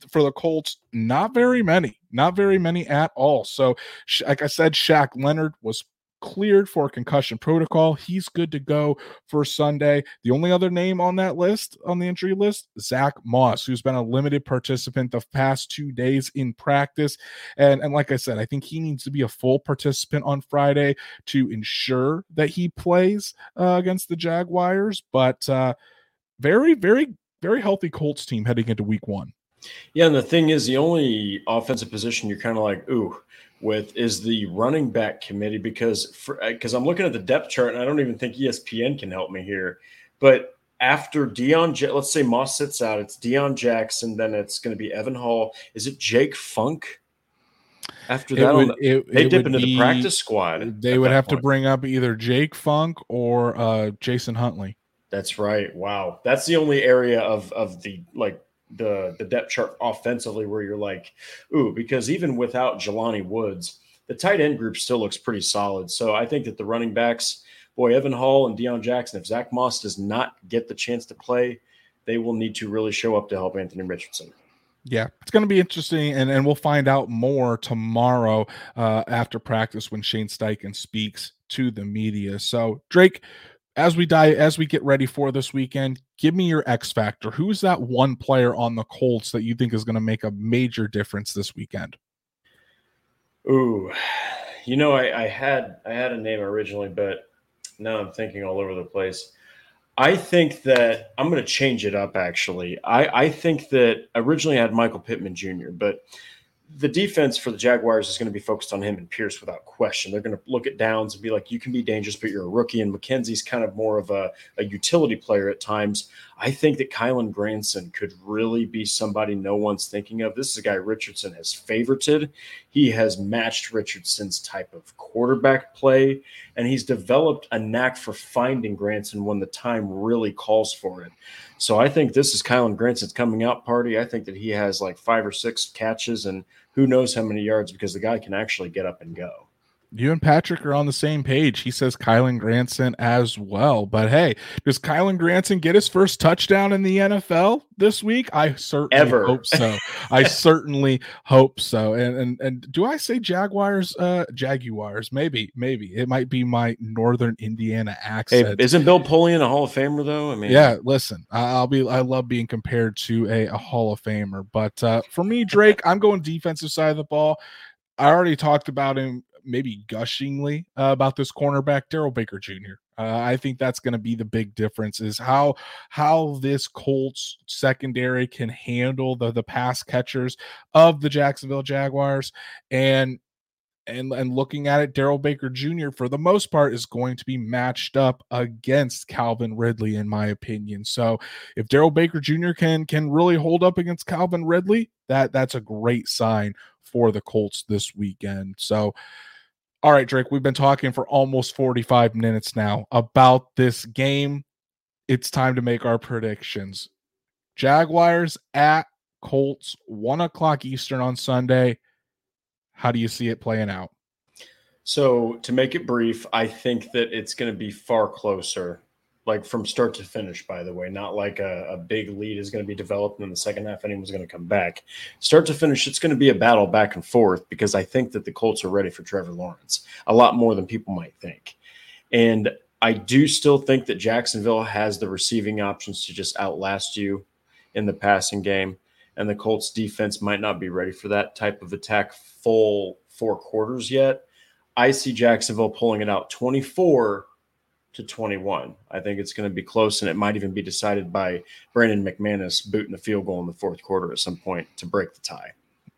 for the Colts, not very many, not very many at all. So, like I said, Shaq Leonard was cleared for concussion protocol. He's good to go for Sunday. The only other name on that list, on the injury list, Zach Moss, who's been a limited participant the past two days in practice. And, and like I said, I think he needs to be a full participant on Friday to ensure that he plays uh, against the Jaguars. But uh, very, very, very healthy Colts team heading into week one. Yeah, and the thing is, the only offensive position you're kind of like, ooh, with is the running back committee because because uh, I'm looking at the depth chart and I don't even think ESPN can help me here. But after Deon, let's say Moss sits out, it's Deon Jackson, then it's going to be Evan Hull. Is it Jake Funk? After that, would, the, it, they it dip into be, the practice squad. They would have point. to bring up either Jake Funk or uh, Jason Huntley. That's right. Wow, that's the only area of of the like the the depth chart offensively where you're like, ooh, because even without Jelani Woods, the tight end group still looks pretty solid. So I think that the running backs, boy, Evan Hull and Deon Jackson, if Zach Moss does not get the chance to play, they will need to really show up to help Anthony Richardson. Yeah, it's going to be interesting, and, and we'll find out more tomorrow uh, after practice when Shane Steichen speaks to the media. So, Drake, as we die as we get ready for this weekend give me your x factor. Who's that one player on the colts that you think is going to make a major difference this weekend? Ooh you know I, I, had i had a name originally but now i'm thinking all over the place. I think that i'm going to change it up actually. I i think that originally i had michael pittman jr but the defense for the Jaguars is going to be focused on him and Pierce without question. They're going to look at downs and be like, you can be dangerous, but you're a rookie. And McKenzie's kind of more of a, a utility player at times. I think that Kylen Granson could really be somebody no one's thinking of. This is a guy Richardson has favorited. He has matched Richardson's type of quarterback play, and he's developed a knack for finding Granson when the time really calls for it. So I think this is Kylen Granson's coming out party. I think that he has like five or six catches and who knows how many yards because the guy can actually get up and go you and Patrick are on the same page. He says Kylen Granson as well. But hey, does Kylen Granson get his first touchdown in the NFL this week? I certainly Ever. hope so. I certainly hope so. And and and do I say Jaguars? Uh Jaguars? Maybe, maybe. It might be my northern Indiana accent. Hey, isn't Bill Polian a Hall of Famer though? I mean Yeah, listen, I'll be I love being compared to a, a Hall of Famer. But uh for me, Drake, I'm going defensive side of the ball. I already talked about him maybe gushingly uh, about this cornerback, Darrell Baker Jr. Uh, I think that's going to be the big difference is how how this Colts secondary can handle the the pass catchers of the Jacksonville Jaguars and and and looking at it, Darrell Baker Jr. for the most part is going to be matched up against Calvin Ridley, in my opinion. So if Darrell Baker Jr. can can really hold up against Calvin Ridley, that that's a great sign for the Colts this weekend. So all right, Drake, we've been talking for almost 45 minutes now about this game. It's time to make our predictions. Jaguars at Colts, one o'clock Eastern on Sunday. How do you see it playing out? So, to make it brief, I think that it's going to be far closer like from start to finish, by the way, not like a, a big lead is going to be developed in the second half. Anyone's going to come back. Start to finish, it's going to be a battle back and forth because I think that the Colts are ready for Trevor Lawrence a lot more than people might think. And I do still think that Jacksonville has the receiving options to just outlast you in the passing game. And the Colts defense might not be ready for that type of attack full four quarters yet. I see Jacksonville pulling it out 24 to 21. I think it's going to be close, and it might even be decided by Brandon McManus booting a field goal in the fourth quarter at some point to break the tie.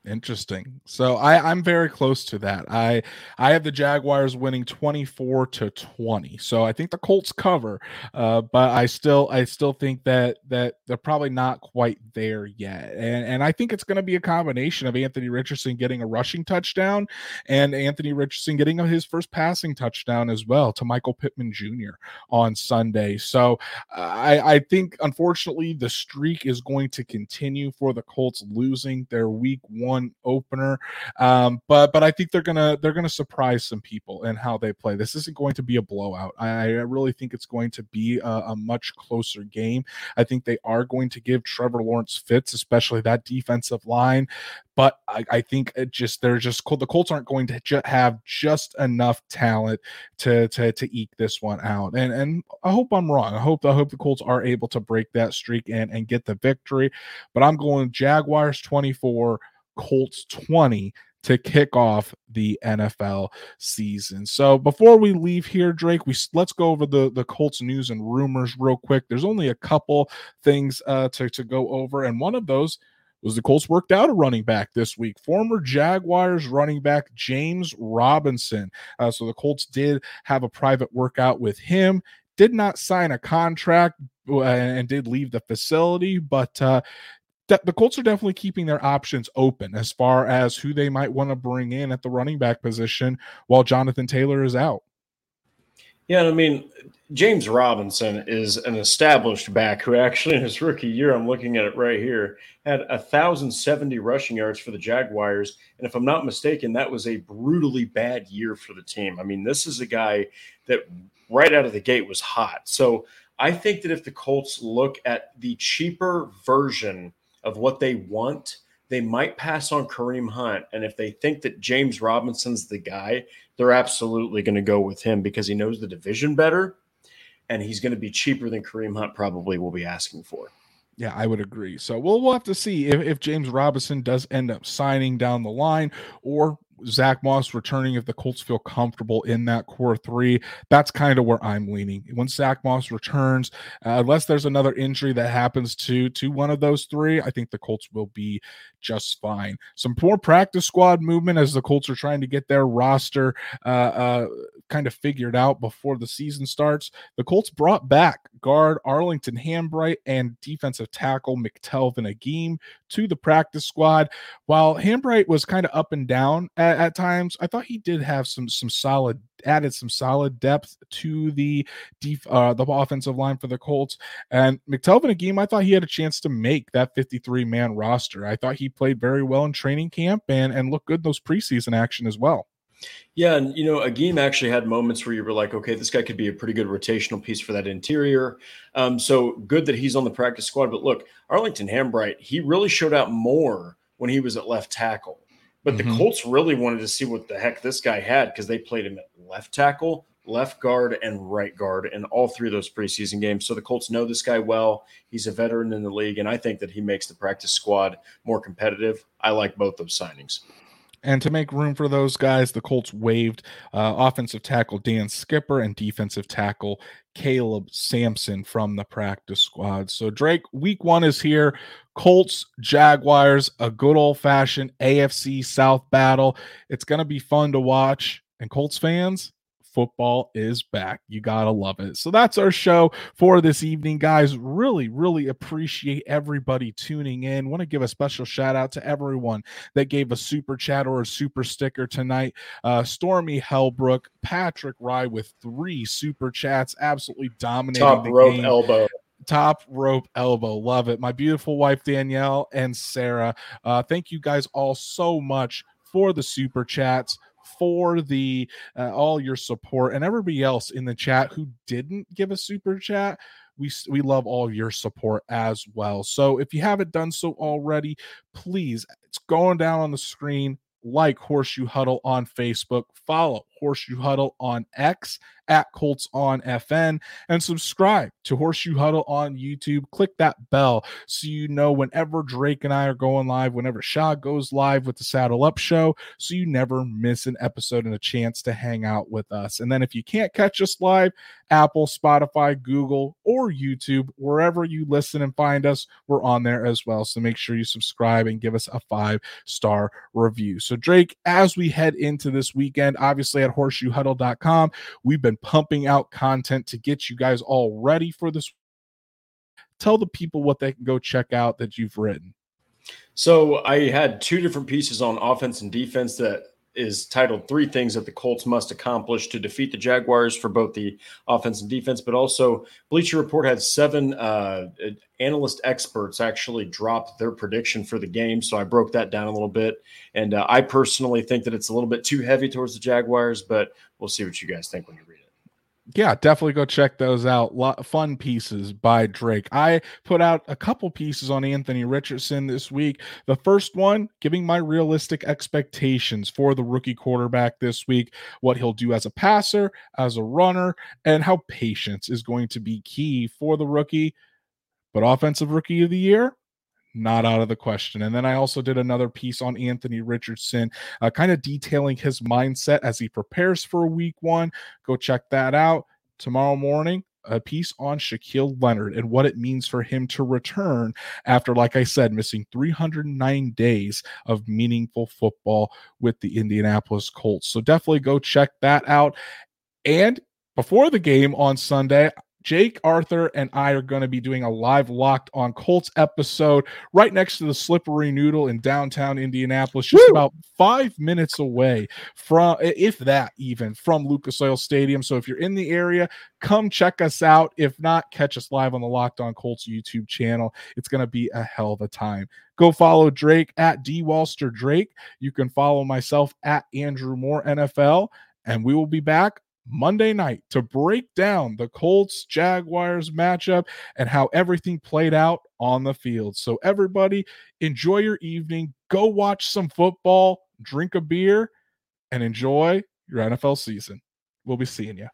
Interesting. So I, I'm very close to that. I I have the Jaguars winning 24 to 20. So I think the Colts cover, uh, but I still I still think that that they're probably not quite there yet. And and I think it's going to be a combination of Anthony Richardson getting a rushing touchdown and Anthony Richardson getting his first passing touchdown as well to Michael Pittman Jr. on Sunday. So I I think unfortunately the streak is going to continue for the Colts losing their week one one opener. Um, but but I think they're gonna they're gonna surprise some people in how they play. This isn't going to be a blowout. I, I really think it's going to be a, a, much closer game. I think they are going to give Trevor Lawrence fits, especially that defensive line. But I, I think it just they're just the Colts aren't going to ju- have just enough talent to to to eke this one out. And and I hope I'm wrong. I hope I hope the Colts are able to break that streak and and get the victory. But I'm going Jaguars 24. Colts 20 to kick off the NFL season. So before we leave here, Drake, we let's go over the the Colts news and rumors real quick. There's only a couple things uh, to to go over, and one of those was the Colts worked out a running back this week. Former Jaguars running back James Robinson. Uh, so the Colts did have a private workout with him. Did not sign a contract uh, and did leave the facility, but uh, the Colts are definitely keeping their options open as far as who they might want to bring in at the running back position while Jonathan Taylor is out. Yeah, I mean, James Robinson is an established back who actually in his rookie year, I'm looking at it right here, had 1,070 rushing yards for the Jaguars. And if I'm not mistaken, that was a brutally bad year for the team. I mean, this is a guy that right out of the gate was hot. So I think that if the Colts look at the cheaper version of what they want, they might pass on Kareem Hunt. And if they think that James Robinson's the guy, they're absolutely going to go with him because he knows the division better and he's going to be cheaper than Kareem Hunt probably will be asking for. Yeah, I would agree. So we'll, we'll have to see if, if James Robinson does end up signing down the line or Zach Moss returning if the Colts feel comfortable in that core three. That's kind of where I'm leaning. When Zach Moss returns, uh, unless there's another injury that happens to to one of those three, I think the Colts will be just fine. Some poor practice squad movement as the Colts are trying to get their roster uh, uh, kind of figured out before the season starts. The Colts brought back guard Arlington Hambright and defensive tackle McTelvin Agim to the practice squad. While Hambright was kind of up and down at, at, times, I thought he did have some some solid added some solid depth to the def, uh, the offensive line for the Colts. And McTelvin Agim, I thought he had a chance to make that 53 man roster. I thought he played very well in training camp and and looked good in those preseason action as well. Yeah, and you know, Agim actually had moments where you were like, okay, this guy could be a pretty good rotational piece for that interior. Um, so good that he's on the practice squad. But look, Arlington Hambright, he really showed out more when he was at left tackle. But mm-hmm. the Colts really wanted to see what the heck this guy had because they played him at left tackle, left guard, and right guard in all three of those preseason games. So the Colts know this guy well. He's a veteran in the league, and I think that he makes the practice squad more competitive. I like both those signings. And to make room for those guys, the Colts waived uh, offensive tackle Dan Skipper and defensive tackle Caleb Sampson from the practice squad. So, Drake, week one is here. Colts, Jaguars, a good old fashioned AFC South battle. It's going to be fun to watch. And Colts fans, football is back. You got to love it. So that's our show for this evening, guys. Really, really appreciate everybody tuning in. Want to give a special shout out to everyone that gave a super chat or a super sticker tonight. Uh, Stormy Hellbrook, Patrick Rye with three super chats, absolutely dominating Top the rope game. elbow top rope elbow. Love it. My beautiful wife, Danielle and Sarah. Uh, thank you guys all so much for the super chats for the uh, all your support and everybody else in the chat who didn't give a super chat we we love all your support as well. So if you haven't done so already please it's going down on the screen like horseshoe huddle on facebook follow horseshoe huddle on x at Colts on FN and subscribe to Horseshoe Huddle on YouTube. Click that bell so you know whenever Drake and I are going live, whenever Shaw goes live with the Saddle Up Show, so you never miss an episode and a chance to hang out with us. And then if you can't catch us live, Apple, Spotify, Google, or YouTube, wherever you listen and find us, we're on there as well. So make sure you subscribe and give us a five star review. So, Drake, as we head into this weekend, obviously at horseshoehuddle.com, we've been pumping out content to get you guys all ready for this. Tell the people what they can go check out that you've written. So I had two different pieces on offense and defense that is titled Three Things That the Colts Must Accomplish to Defeat the Jaguars for both the offense and defense. But also, Bleacher Report had seven uh, analyst experts actually drop their prediction for the game. So I broke that down a little bit. And uh, I personally think that it's a little bit too heavy towards the Jaguars, but we'll see what you guys think when you yeah, definitely go check those out. Lot fun pieces by Drake. I put out a couple pieces on Anthony Richardson this week. The first one, giving my realistic expectations for the rookie quarterback this week, what he'll do as a passer, as a runner, and how patience is going to be key for the rookie. But offensive rookie of the year, not out of the question. And then I also did another piece on Anthony Richardson, uh, kind of detailing his mindset as he prepares for week one. Go check that out tomorrow morning. A piece on Shaquille Leonard and what it means for him to return after, like I said, missing 309 days of meaningful football with the Indianapolis Colts. So definitely go check that out. And before the game on Sunday, Jake Arthur and I are going to be doing a live locked on Colts episode right next to the Slippery Noodle in downtown Indianapolis, just Woo! about five minutes away from, if that even, from Lucas Oil Stadium. So if you're in the area, come check us out. If not, catch us live on the Locked On Colts YouTube channel. It's going to be a hell of a time. Go follow Drake at D Walster Drake. You can follow myself at Andrew Moore NFL, and we will be back Monday night to break down the Colts Jaguars matchup and how everything played out on the field. So, everybody, enjoy your evening. Go watch some football, drink a beer, and enjoy your NFL season. We'll be seeing you.